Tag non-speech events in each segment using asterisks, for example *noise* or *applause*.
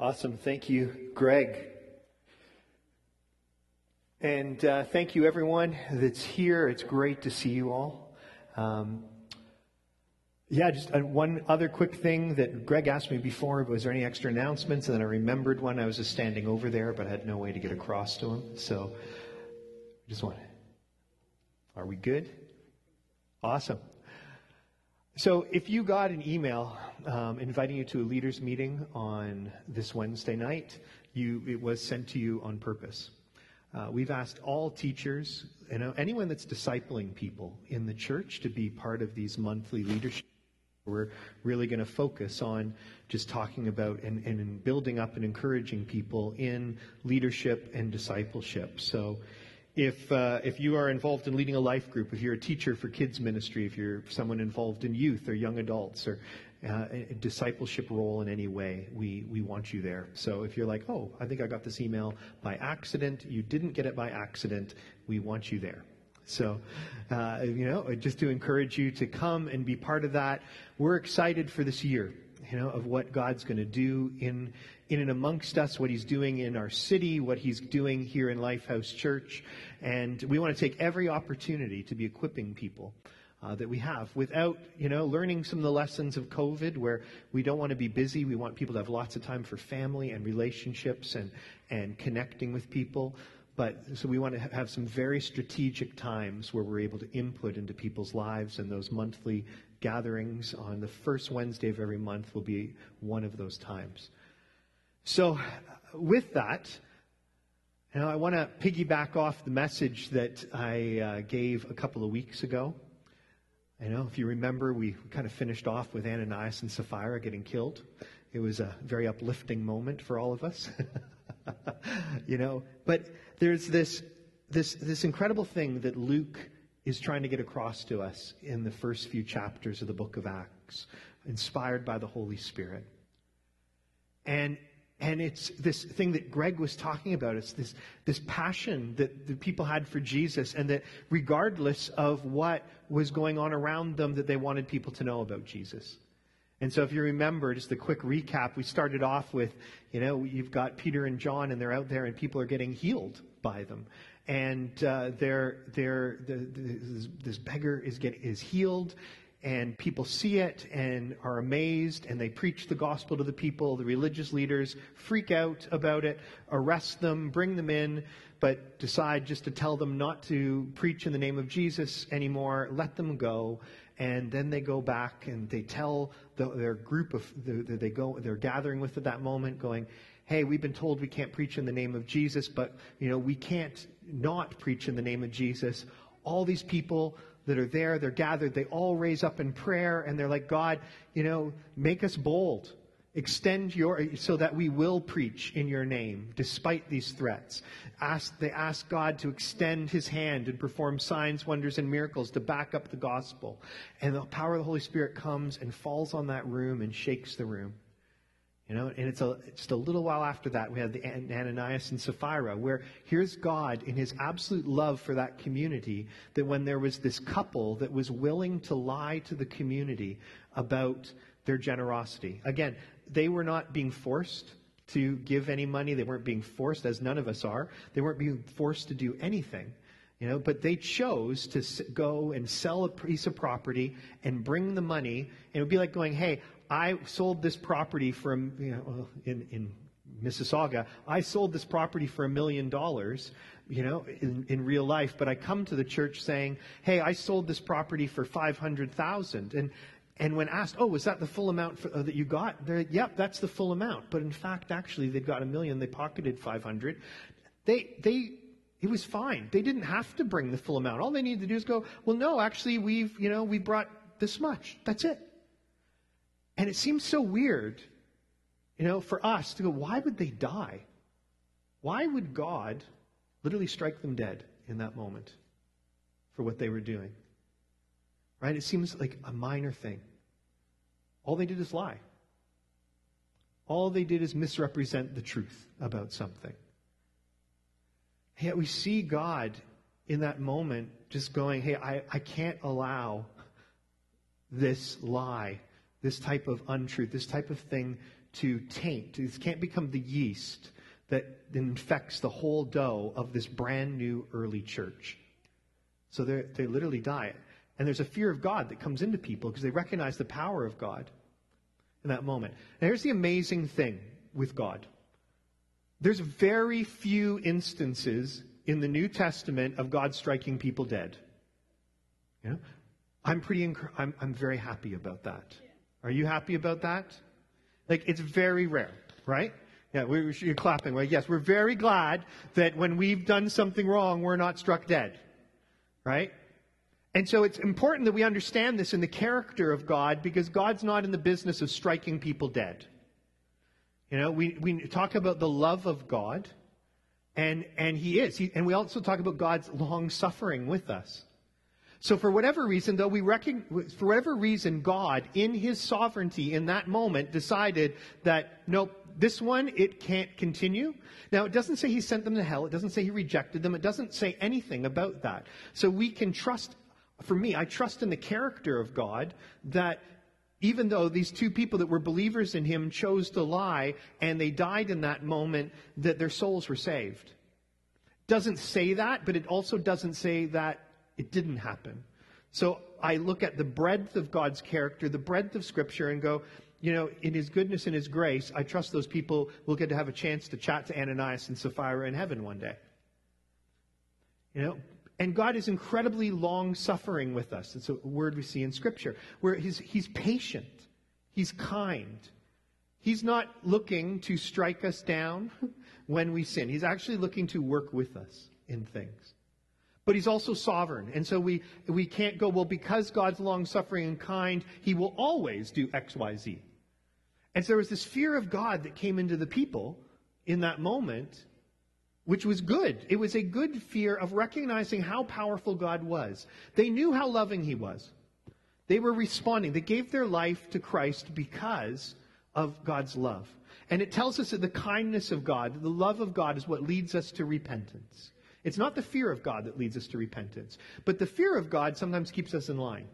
Awesome. Thank you, Greg. And uh, thank you, everyone that's here. It's great to see you all. Um, yeah, just uh, one other quick thing that Greg asked me before was there any extra announcements? And then I remembered one. I was just standing over there, but I had no way to get across to him. So I just want Are we good? Awesome. So, if you got an email um, inviting you to a leaders meeting on this Wednesday night, you, it was sent to you on purpose. Uh, we've asked all teachers, know, anyone that's discipling people in the church to be part of these monthly leadership. We're really going to focus on just talking about and, and building up and encouraging people in leadership and discipleship. So, if, uh, if you are involved in leading a life group, if you're a teacher for kids ministry, if you're someone involved in youth or young adults or uh, a discipleship role in any way, we, we want you there. So if you're like, oh, I think I got this email by accident, you didn't get it by accident, we want you there. So, uh, you know, just to encourage you to come and be part of that. We're excited for this year, you know, of what God's going to do in, in and amongst us, what he's doing in our city, what he's doing here in Lifehouse Church. And we want to take every opportunity to be equipping people. Uh, that we have without, you know, learning some of the lessons of COVID where we don't want to be busy. We want people to have lots of time for family and relationships and, and connecting with people. But so we want to have some very strategic times where we're able to input into people's lives, and those monthly gatherings on the first Wednesday of every month will be one of those times. So, with that, know, I want to piggyback off the message that I uh, gave a couple of weeks ago. I know if you remember, we kind of finished off with Ananias and Sapphira getting killed. It was a very uplifting moment for all of us. *laughs* you know, but there's this, this, this incredible thing that Luke is trying to get across to us in the first few chapters of the book of Acts, inspired by the Holy Spirit. And and it's this thing that Greg was talking about. It's this, this passion that the people had for Jesus, and that regardless of what was going on around them, that they wanted people to know about Jesus. And so, if you remember, just a quick recap, we started off with, you know, you've got Peter and John, and they're out there, and people are getting healed by them. And uh, they're, they're, the, the, this beggar is, get, is healed, and people see it and are amazed and they preach the gospel to the people. The religious leaders freak out about it, arrest them, bring them in, but decide just to tell them not to preach in the name of Jesus anymore, let them go. And then they go back and they tell the, their group of, the, they go, they're gathering with at that moment going, hey, we've been told we can't preach in the name of Jesus, but, you know, we can't not preach in the name of Jesus. All these people that are there, they're gathered, they all raise up in prayer and they're like, God, you know, make us bold. Extend your, so that we will preach in your name despite these threats. Ask, they ask God to extend his hand and perform signs, wonders, and miracles to back up the gospel. And the power of the Holy Spirit comes and falls on that room and shakes the room. You know, and it's a, just a little while after that, we have the Ananias and Sapphira, where here's God in his absolute love for that community, that when there was this couple that was willing to lie to the community about their generosity. Again, they were not being forced to give any money. They weren't being forced, as none of us are. They weren't being forced to do anything. You know, but they chose to go and sell a piece of property and bring the money. And it would be like going, hey, I sold this property for, you know, in, in Mississauga, I sold this property for a million dollars, you know, in, in real life, but I come to the church saying, hey, I sold this property for 500,000. And, and when asked, oh, was that the full amount for, uh, that you got? They're yep, that's the full amount. But in fact, actually, they'd got a million. They pocketed 500. They, they, it was fine. They didn't have to bring the full amount. All they needed to do is go, well, no, actually, we've, you know, we brought this much. That's it. And it seems so weird, you know, for us to go, why would they die? Why would God literally strike them dead in that moment for what they were doing? Right? It seems like a minor thing. All they did is lie. All they did is misrepresent the truth about something. Yet we see God in that moment just going, hey, I, I can't allow this lie this type of untruth, this type of thing to taint. This can't become the yeast that infects the whole dough of this brand new early church. So they literally die. And there's a fear of God that comes into people because they recognize the power of God in that moment. Now, here's the amazing thing with God there's very few instances in the New Testament of God striking people dead. You know? I'm pretty, inc- I'm, I'm very happy about that. Are you happy about that? Like, it's very rare, right? Yeah, we, you're clapping, right? Yes, we're very glad that when we've done something wrong, we're not struck dead, right? And so it's important that we understand this in the character of God because God's not in the business of striking people dead. You know, we, we talk about the love of God, and, and He is. He, and we also talk about God's long suffering with us. So for whatever reason, though we reckon, for whatever reason, God, in His sovereignty in that moment, decided that, nope, this one, it can't continue. Now, it doesn't say He sent them to hell. It doesn't say He rejected them. It doesn't say anything about that. So we can trust, for me, I trust in the character of God that even though these two people that were believers in Him chose to lie and they died in that moment, that their souls were saved. Doesn't say that, but it also doesn't say that it didn't happen. So I look at the breadth of God's character, the breadth of Scripture, and go, you know, in His goodness and His grace, I trust those people will get to have a chance to chat to Ananias and Sapphira in heaven one day. You know, and God is incredibly long suffering with us. It's a word we see in Scripture, where he's, he's patient, He's kind. He's not looking to strike us down *laughs* when we sin. He's actually looking to work with us in things but he's also sovereign. And so we, we can't go, well, because God's long suffering and kind, he will always do X, Y, Z. And so there was this fear of God that came into the people in that moment, which was good. It was a good fear of recognizing how powerful God was. They knew how loving he was. They were responding. They gave their life to Christ because of God's love. And it tells us that the kindness of God, the love of God, is what leads us to repentance. It's not the fear of God that leads us to repentance, but the fear of God sometimes keeps us in line.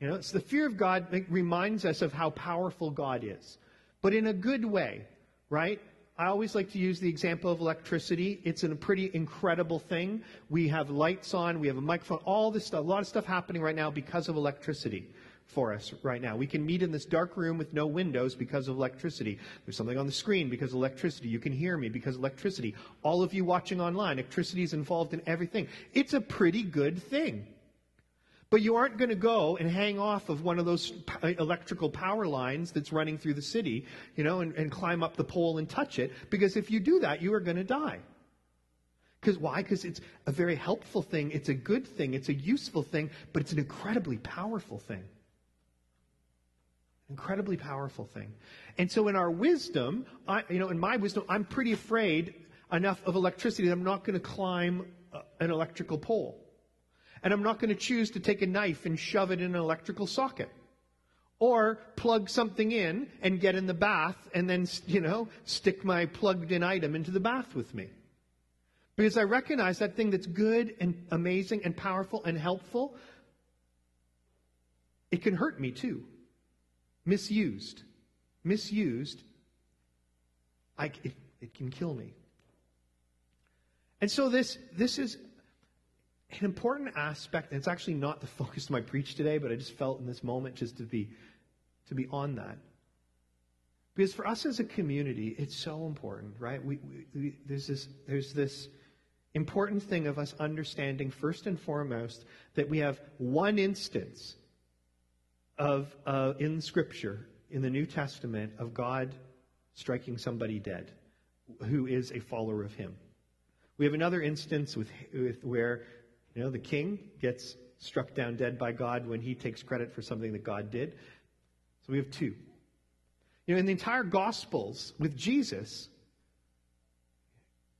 You know, it's the fear of God that reminds us of how powerful God is, but in a good way, right? I always like to use the example of electricity. It's a pretty incredible thing. We have lights on, we have a microphone, all this stuff, a lot of stuff happening right now because of electricity for us right now. We can meet in this dark room with no windows because of electricity. There's something on the screen because of electricity. You can hear me because of electricity. All of you watching online, electricity is involved in everything. It's a pretty good thing. But you aren't going to go and hang off of one of those uh, electrical power lines that's running through the city, you know, and, and climb up the pole and touch it, because if you do that, you are going to die. Because why? Because it's a very helpful thing, it's a good thing, it's a useful thing, but it's an incredibly powerful thing. Incredibly powerful thing. And so in our wisdom, I, you know, in my wisdom, I'm pretty afraid enough of electricity that I'm not going to climb uh, an electrical pole. And I'm not going to choose to take a knife and shove it in an electrical socket. Or plug something in and get in the bath and then, you know, stick my plugged in item into the bath with me. Because I recognize that thing that's good and amazing and powerful and helpful, it can hurt me too misused, misused, I, it, it can kill me. And so this, this is an important aspect, and it's actually not the focus of my preach today, but I just felt in this moment just to be, to be on that. Because for us as a community, it's so important, right? We, we, we, there's, this, there's this important thing of us understanding, first and foremost, that we have one instance of uh, in Scripture, in the New Testament, of God striking somebody dead who is a follower of Him. We have another instance with, with where you know the king gets struck down dead by God when he takes credit for something that God did. So we have two. You know, in the entire Gospels with Jesus,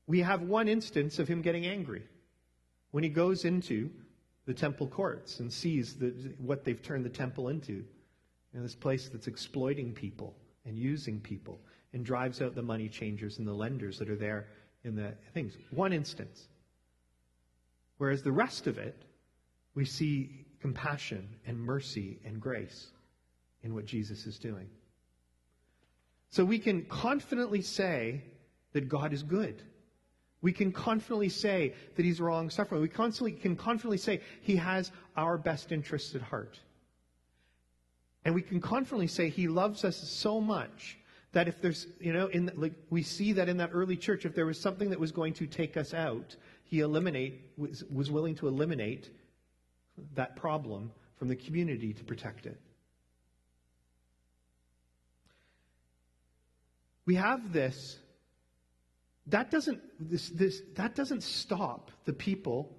we have one instance of him getting angry when he goes into the temple courts and sees the, what they've turned the temple into. You know, this place that's exploiting people and using people and drives out the money changers and the lenders that are there in the things. One instance. Whereas the rest of it, we see compassion and mercy and grace in what Jesus is doing. So we can confidently say that God is good. We can confidently say that He's wrong suffering. We constantly can confidently say He has our best interests at heart. And we can confidently say He loves us so much that if there's, you know, in like we see that in that early church, if there was something that was going to take us out, He eliminate was, was willing to eliminate that problem from the community to protect it. We have this. That doesn't, this, this, that doesn't stop the people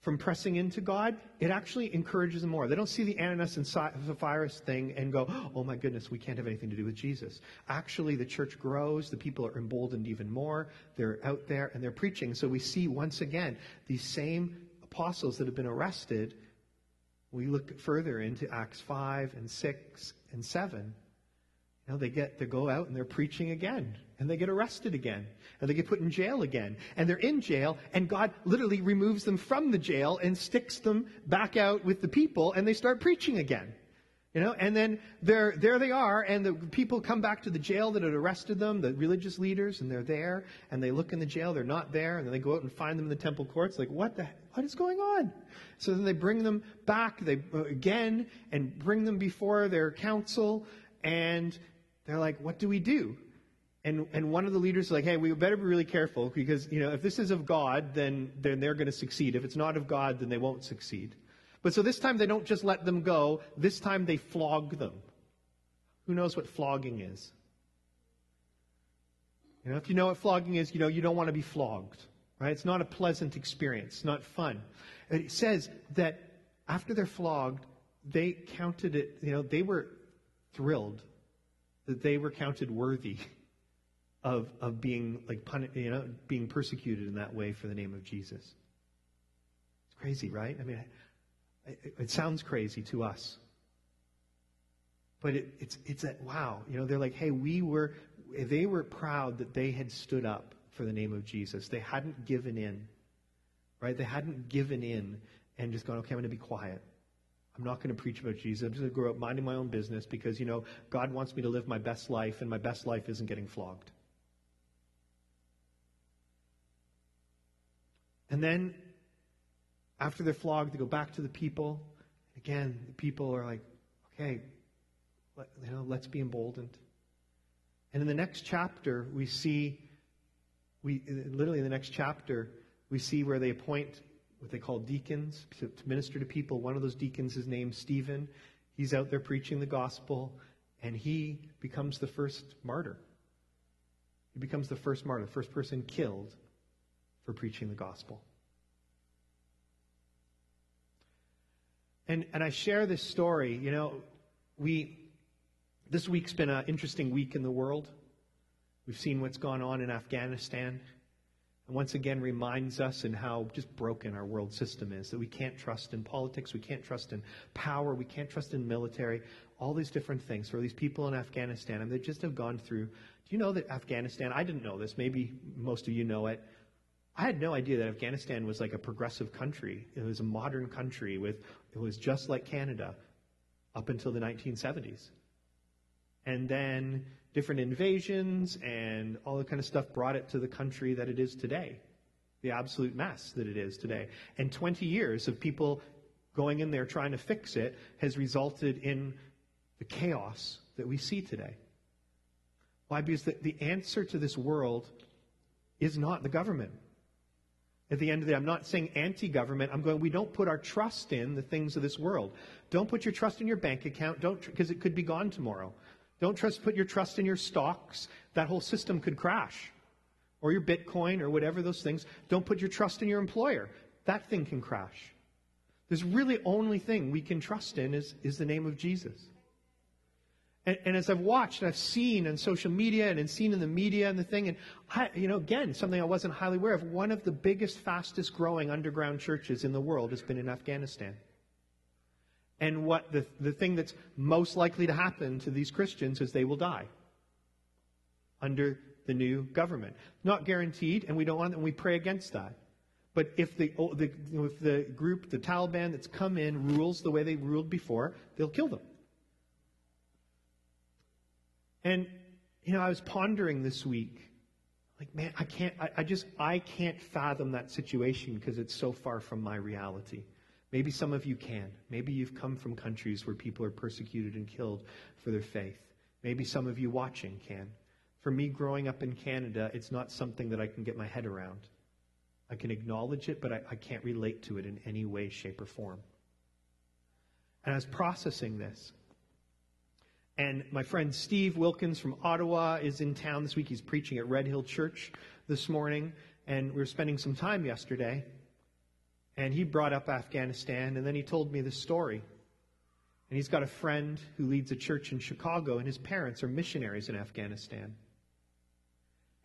from pressing into God. It actually encourages them more. They don't see the Ananias and Sapphira thing and go, oh my goodness, we can't have anything to do with Jesus. Actually, the church grows. The people are emboldened even more. They're out there and they're preaching. So we see once again these same apostles that have been arrested. We look further into Acts 5 and 6 and 7 You know, they get they go out and they're preaching again, and they get arrested again, and they get put in jail again, and they're in jail, and God literally removes them from the jail and sticks them back out with the people, and they start preaching again. You know, and then there, there they are, and the people come back to the jail that had arrested them, the religious leaders, and they're there, and they look in the jail, they're not there, and then they go out and find them in the temple courts, like, what the, what is going on? So then they bring them back, they, uh, again, and bring them before their council, and they're like, what do we do? And, and one of the leaders is like, hey, we better be really careful because, you know, if this is of God, then, then they're going to succeed. If it's not of God, then they won't succeed. But so this time they don't just let them go. This time they flog them. Who knows what flogging is? You know, if you know what flogging is, you know you don't want to be flogged, right? It's not a pleasant experience. It's not fun. It says that after they're flogged, they counted it, you know, they were thrilled that they were counted worthy *laughs* of, of being like you know being persecuted in that way for the name of Jesus. It's crazy, right? I mean, it, it sounds crazy to us, but it, it's it's that wow, you know, they're like, hey, we were, they were proud that they had stood up for the name of Jesus. They hadn't given in, right? They hadn't given in and just gone, okay, I'm going to be quiet. I'm not going to preach about Jesus. I'm just going to grow up minding my own business because, you know, God wants me to live my best life, and my best life isn't getting flogged. And then, after they're flogged, they go back to the people. Again, the people are like, okay, let, you know, let's be emboldened. And in the next chapter, we see, we literally in the next chapter, we see where they appoint what they call deacons to, to minister to people. One of those deacons is named Stephen. He's out there preaching the gospel, and he becomes the first martyr. He becomes the first martyr, the first person killed for preaching the gospel. And, and I share this story. You know, we, this week's been an interesting week in the world. We've seen what's gone on in Afghanistan and once again reminds us in how just broken our world system is that we can't trust in politics, we can't trust in power, we can't trust in military, all these different things. For these people in Afghanistan, and they just have gone through. Do you know that Afghanistan? I didn't know this. Maybe most of you know it. I had no idea that Afghanistan was like a progressive country. It was a modern country with it was just like Canada up until the 1970s. And then different invasions and all the kind of stuff brought it to the country that it is today, the absolute mess that it is today. And 20 years of people going in there trying to fix it has resulted in the chaos that we see today. Why? Because the, the answer to this world is not the government. At the end of the day, I'm not saying anti government. I'm going, we don't put our trust in the things of this world. Don't put your trust in your bank account, don't, because it could be gone tomorrow. Don't trust, put your trust in your stocks. That whole system could crash. Or your Bitcoin or whatever those things. Don't put your trust in your employer. That thing can crash. There's really only thing we can trust in is, is the name of Jesus. And, and, as I've watched and I've seen on social media and, seen in the media and the thing, and I, you know, again, something I wasn't highly aware of, one of the biggest, fastest growing underground churches in the world has been in Afghanistan and what the, the thing that's most likely to happen to these Christians is they will die under the new government. Not guaranteed, and we don't want, and we pray against that. But if the, the, if the group, the Taliban that's come in, rules the way they ruled before, they'll kill them. And you know, I was pondering this week, like, man, I can't, I, I just, I can't fathom that situation because it's so far from my reality. Maybe some of you can. Maybe you've come from countries where people are persecuted and killed for their faith. Maybe some of you watching can. For me, growing up in Canada, it's not something that I can get my head around. I can acknowledge it, but I, I can't relate to it in any way, shape, or form. And I was processing this. And my friend Steve Wilkins from Ottawa is in town this week. He's preaching at Red Hill Church this morning. And we were spending some time yesterday. And he brought up Afghanistan. And then he told me this story. And he's got a friend who leads a church in Chicago, and his parents are missionaries in Afghanistan.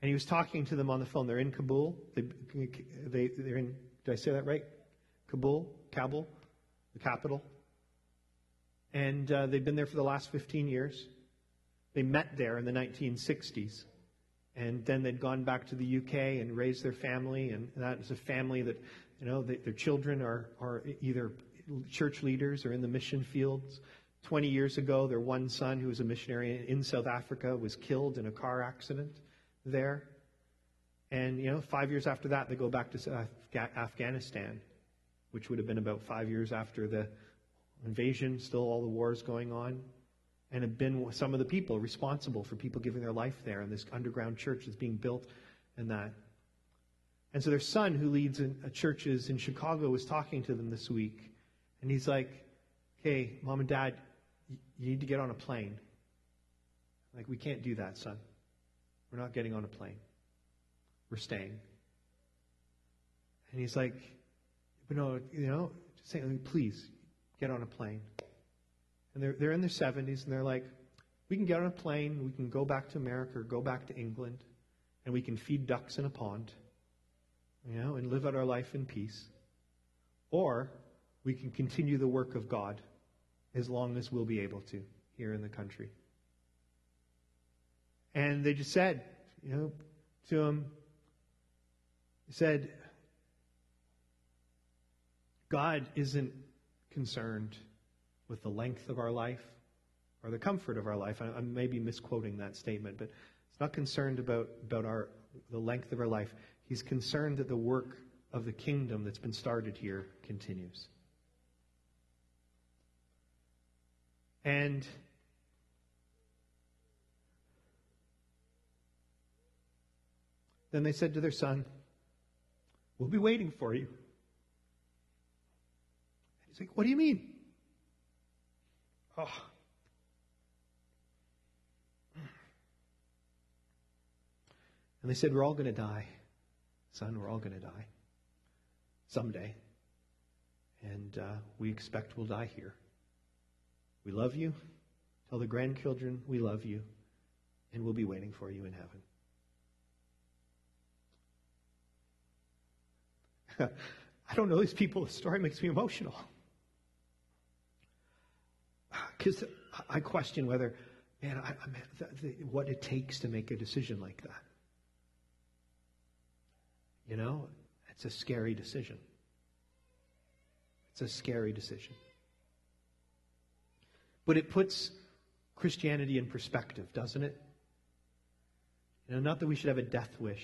And he was talking to them on the phone. They're in Kabul. They, they, they're in, did I say that right? Kabul? Kabul? The capital? And uh, they've been there for the last 15 years. They met there in the 1960s. And then they'd gone back to the UK and raised their family. And that is a family that, you know, they, their children are, are either church leaders or in the mission fields. 20 years ago, their one son, who was a missionary in South Africa, was killed in a car accident there. And, you know, five years after that, they go back to Afghanistan, which would have been about five years after the invasion, still all the wars going on, and have been some of the people responsible for people giving their life there and this underground church that's being built and that. And so their son, who leads in, uh, churches in Chicago, was talking to them this week. And he's like, okay, mom and dad, you need to get on a plane. Like, we can't do that, son. We're not getting on a plane. We're staying. And he's like, but no, you know, just saying, please, get on a plane. And they're, they're in their 70s, and they're like, we can get on a plane, we can go back to America or go back to England, and we can feed ducks in a pond, you know, and live out our life in peace. Or we can continue the work of God as long as we'll be able to here in the country. And they just said, you know, to him, said, God isn't concerned with the length of our life or the comfort of our life. I, I may be misquoting that statement, but he's not concerned about, about our, the length of our life. He's concerned that the work of the kingdom that's been started here continues. And then they said to their son, We'll be waiting for you. He's like, What do you mean? Oh. And they said, We're all going to die. Son, we're all going to die. Someday. And uh, we expect we'll die here. We love you. Tell the grandchildren we love you. And we'll be waiting for you in heaven. *laughs* I don't know these people. The story makes me emotional because I question whether, man, I, I the, the, what it takes to make a decision like that. You know, it's a scary decision. It's a scary decision. But it puts Christianity in perspective, doesn't it? You know, not that we should have a death wish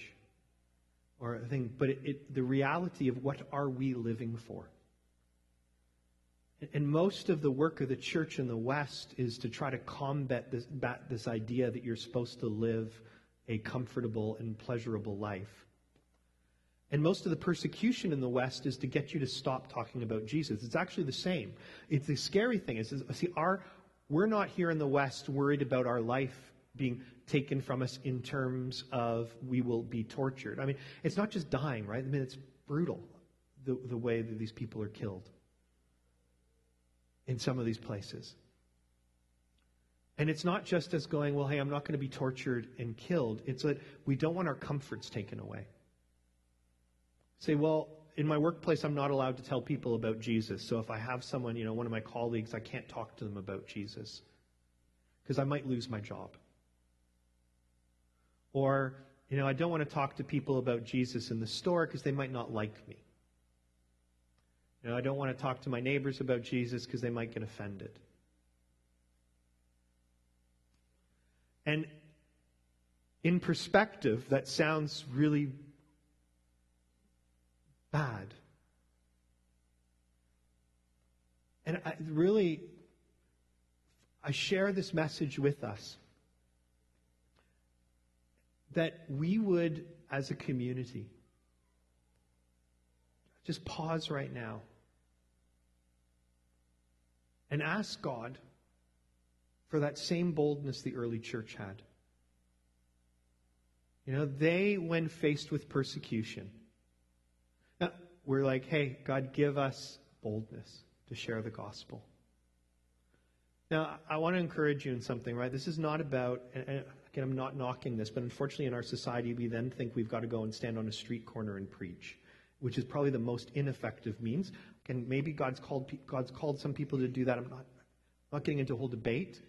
or a thing, but it, it, the reality of what are we living for? And most of the work of the church in the West is to try to combat this, this idea that you're supposed to live a comfortable and pleasurable life. And most of the persecution in the West is to get you to stop talking about Jesus. It's actually the same. It's the scary thing is see, our, we're not here in the West worried about our life being taken from us in terms of we will be tortured. I mean, it's not just dying, right? I mean, it's brutal the, the way that these people are killed in some of these places. And it's not just as going, well, hey, I'm not going to be tortured and killed. It's that we don't want our comforts taken away. Say, well, in my workplace, I'm not allowed to tell people about Jesus. So if I have someone, you know, one of my colleagues, I can't talk to them about Jesus because I might lose my job. Or, you know, I don't want to talk to people about Jesus in the store because they might not like me. You know, I don't want to talk to my neighbors about Jesus because they might get offended. And in perspective, that sounds really bad. And I really, I share this message with us that we would, as a community, just pause right now and ask God for that same boldness the early church had. You know, they, when faced with persecution, we're like, hey, God, give us boldness to share the gospel. Now, I want to encourage you in something, right? This is not about, and again, I'm not knocking this, but unfortunately in our society, we then think we've got to go and stand on a street corner and preach, which is probably the most ineffective means. And maybe God's called, God's called some people to do that. I'm not, I'm not getting into a whole debate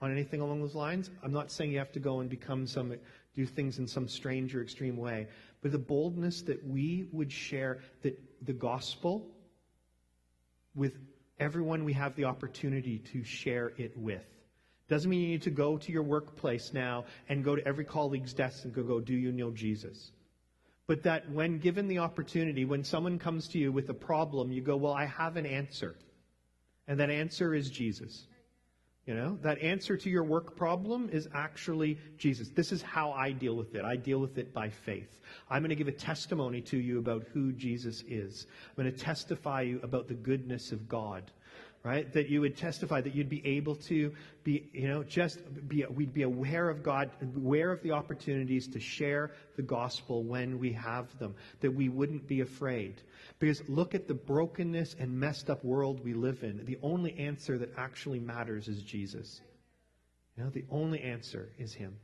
on anything along those lines. I'm not saying you have to go and become some, do things in some strange or extreme way, but the boldness that we would share that the gospel with everyone we have the opportunity to share it with. Doesn't mean you need to go to your workplace now and go to every colleague's desk and go, go, do you know Jesus? But that when given the opportunity, when someone comes to you with a problem, you go, well, I have an answer. And that answer is Jesus. You know, that answer to your work problem is actually Jesus. This is how I deal with it. I deal with it by faith. I'm going to give a testimony to you about who Jesus is. I'm going to testify you about the goodness of God right? That you would testify, that you'd be able to be, you know, just be, we'd be aware of God, aware of the opportunities to share the gospel when we have them, that we wouldn't be afraid. Because look at the brokenness and messed up world we live in. The only answer that actually matters is Jesus. You know, the only answer is Him.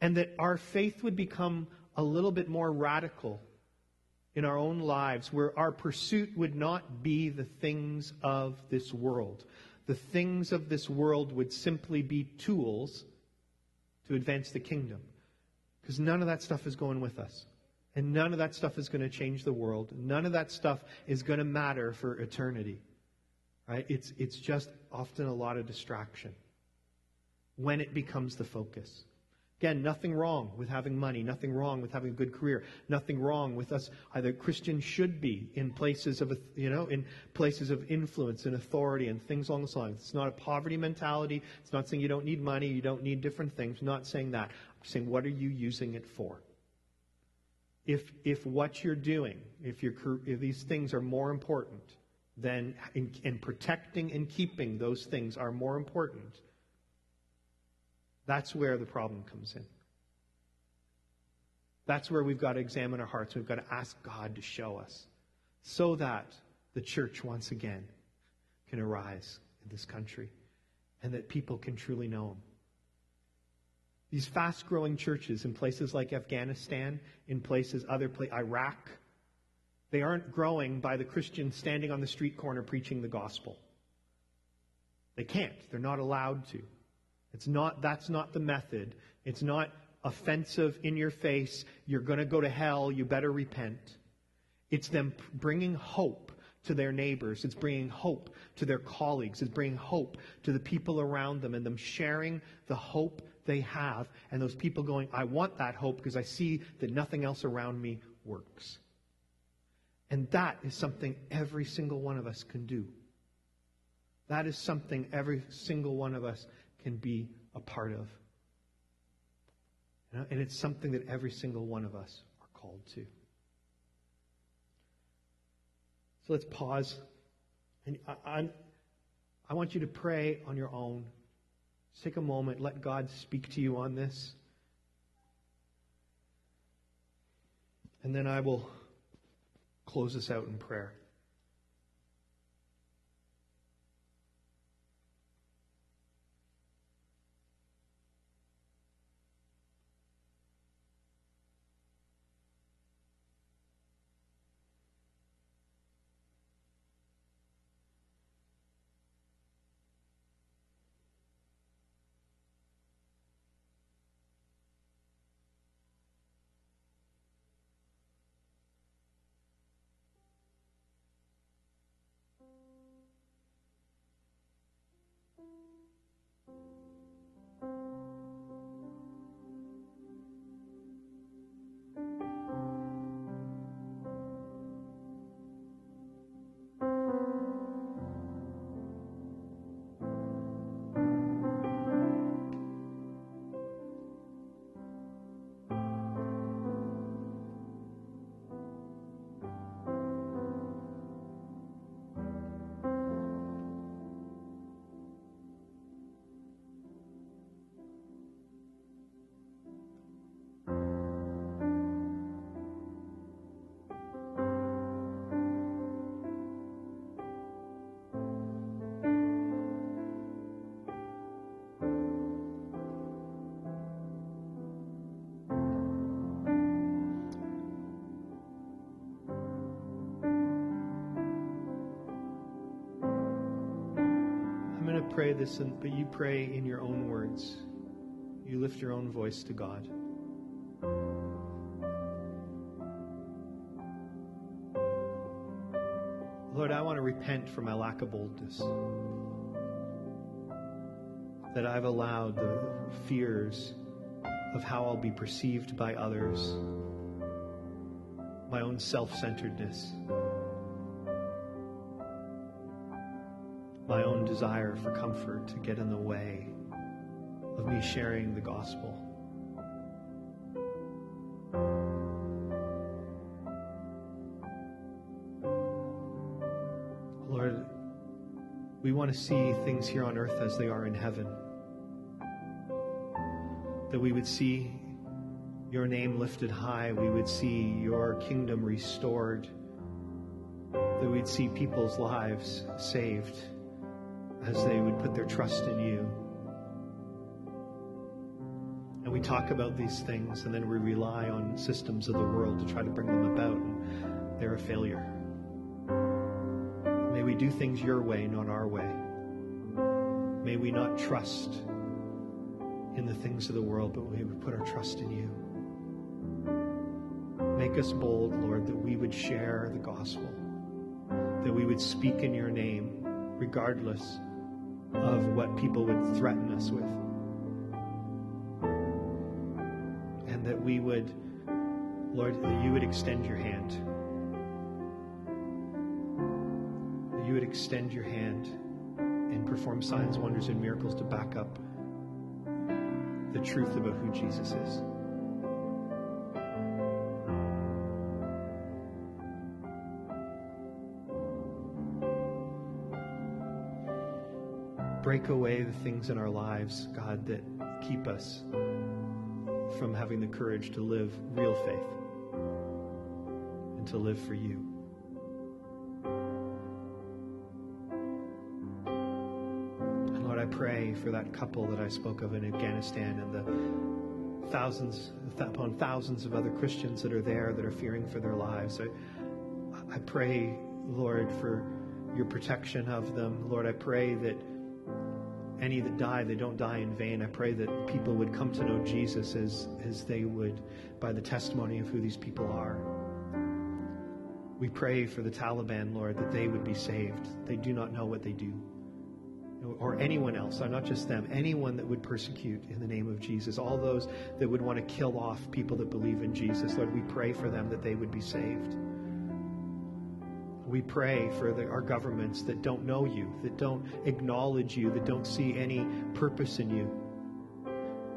And that our faith would become a little bit more radical in our own lives where our pursuit would not be the things of this world. The things of this world would simply be tools to advance the kingdom. Because none of that stuff is going with us. And none of that stuff is going to change the world. None of that stuff is going to matter for eternity. Right? It's, it's just often a lot of distraction when it becomes the focus. Again, nothing wrong with having money, nothing wrong with having a good career, nothing wrong with us. Either Christians should be in places of, you know, in places of influence and authority and things along those lines. It's not a poverty mentality. It's not saying you don't need money, you don't need different things. I'm not saying that. I'm saying, what are you using it for? If, if what you're doing, if, your, if these things are more important than, in, in protecting and keeping those things are more important, that's where the problem comes in. That's where we've got to examine our hearts. We've got to ask God to show us so that the church once again can arise in this country and that people can truly know Him. These fast growing churches in places like Afghanistan, in places other places, Iraq, they aren't growing by the Christians standing on the street corner preaching the gospel. They can't. They're not allowed to. It's not, that's not the method. It's not offensive in your face. You're going to go to hell. You better repent. It's them bringing hope to their neighbors. It's bringing hope to their colleagues. It's bringing hope to the people around them and them sharing the hope they have. And those people going, I want that hope because I see that nothing else around me works. And that is something every single one of us can do. That is something every single one of us can be a part of. And it's something that every single one of us are called to. So let's pause. And I, I, I want you to pray on your own. Just take a moment. Let God speak to you on this. And then I will close this out in prayer. Pray this, but you pray in your own words. You lift your own voice to God. Lord, I want to repent for my lack of boldness. That I've allowed the fears of how I'll be perceived by others, my own self centeredness, my own desire for comfort to get in the way of me sharing the gospel. Lord, we want to see things here on earth as they are in heaven. That we would see your name lifted high, we would see your kingdom restored, that we'd see people's lives saved as they would put their trust in you. And we talk about these things and then we rely on systems of the world to try to bring them about, and they're a failure. May we do things your way, not our way. May we not trust in the things of the world, but may we put our trust in you. Make us bold, Lord, that we would share the gospel, that we would speak in your name, regardless of what people would threaten us with. And that we would, Lord, that you would extend your hand. That you would extend your hand and perform signs, wonders, and miracles to back up the truth about who Jesus is. Break away the things in our lives, God, that keep us from having the courage to live real faith and to live for you. And Lord, I pray for that couple that I spoke of in Afghanistan and the thousands upon thousands of other Christians that are there that are fearing for their lives. I, I pray, Lord, for your protection of them. Lord, I pray that any that die, they don't die in vain. I pray that people would come to know Jesus as, as they would by the testimony of who these people are. We pray for the Taliban, Lord, that they would be saved. They do not know what they do. Or anyone else, not just them, anyone that would persecute in the name of Jesus, all those that would want to kill off people that believe in Jesus, Lord, we pray for them that they would be saved. We pray for the, our governments that don't know you, that don't acknowledge you, that don't see any purpose in you,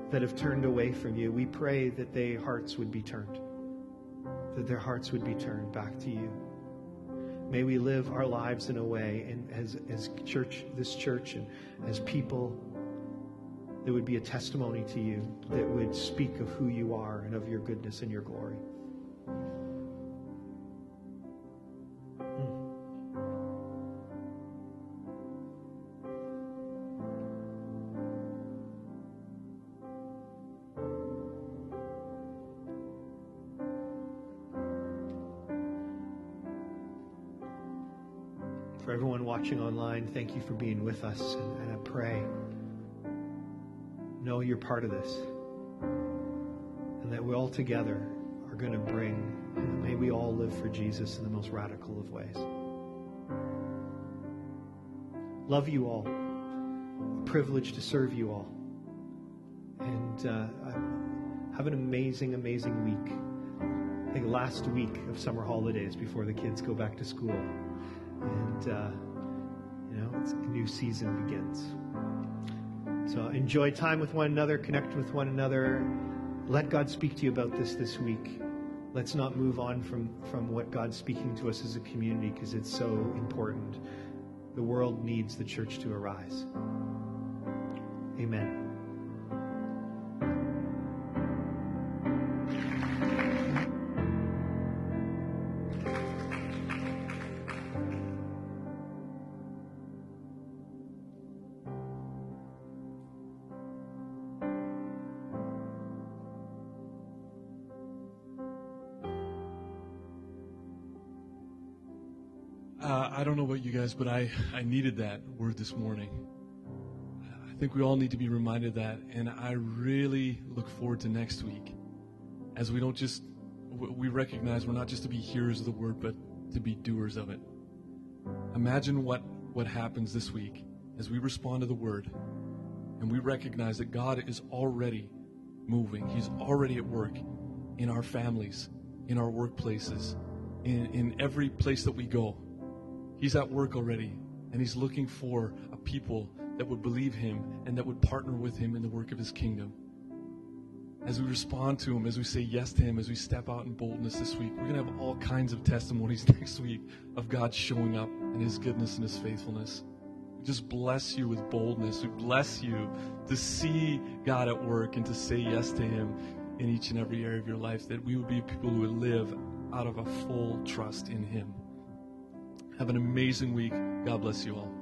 that have turned away from you. We pray that their hearts would be turned, that their hearts would be turned back to you. May we live our lives in a way, and as, as church, this church, and as people, that would be a testimony to you, that would speak of who you are and of your goodness and your glory. Watching online, thank you for being with us. And, and I pray, know you're part of this. And that we all together are going to bring, may we all live for Jesus in the most radical of ways. Love you all. A privilege to serve you all. And uh, have an amazing, amazing week. I think last week of summer holidays before the kids go back to school and uh, know a new season begins. So enjoy time with one another connect with one another. Let god speak to you about this this week. Let's not move on from from what god's speaking to us as a community because it's so important. The world needs the church to arise. Amen guys, but I, I needed that word this morning. I think we all need to be reminded of that. And I really look forward to next week as we don't just, we recognize we're not just to be hearers of the word, but to be doers of it. Imagine what, what happens this week as we respond to the word and we recognize that God is already moving, He's already at work in our families, in our workplaces, in, in every place that we go. He's at work already, and He's looking for a people that would believe Him and that would partner with Him in the work of His kingdom. As we respond to Him, as we say yes to Him, as we step out in boldness this week, we're going to have all kinds of testimonies *laughs* next week of God showing up and His goodness and His faithfulness. We just bless you with boldness. We bless you to see God at work and to say yes to Him in each and every area of your life, that we would be people who would live out of a full trust in Him. Have an amazing week. God bless you all.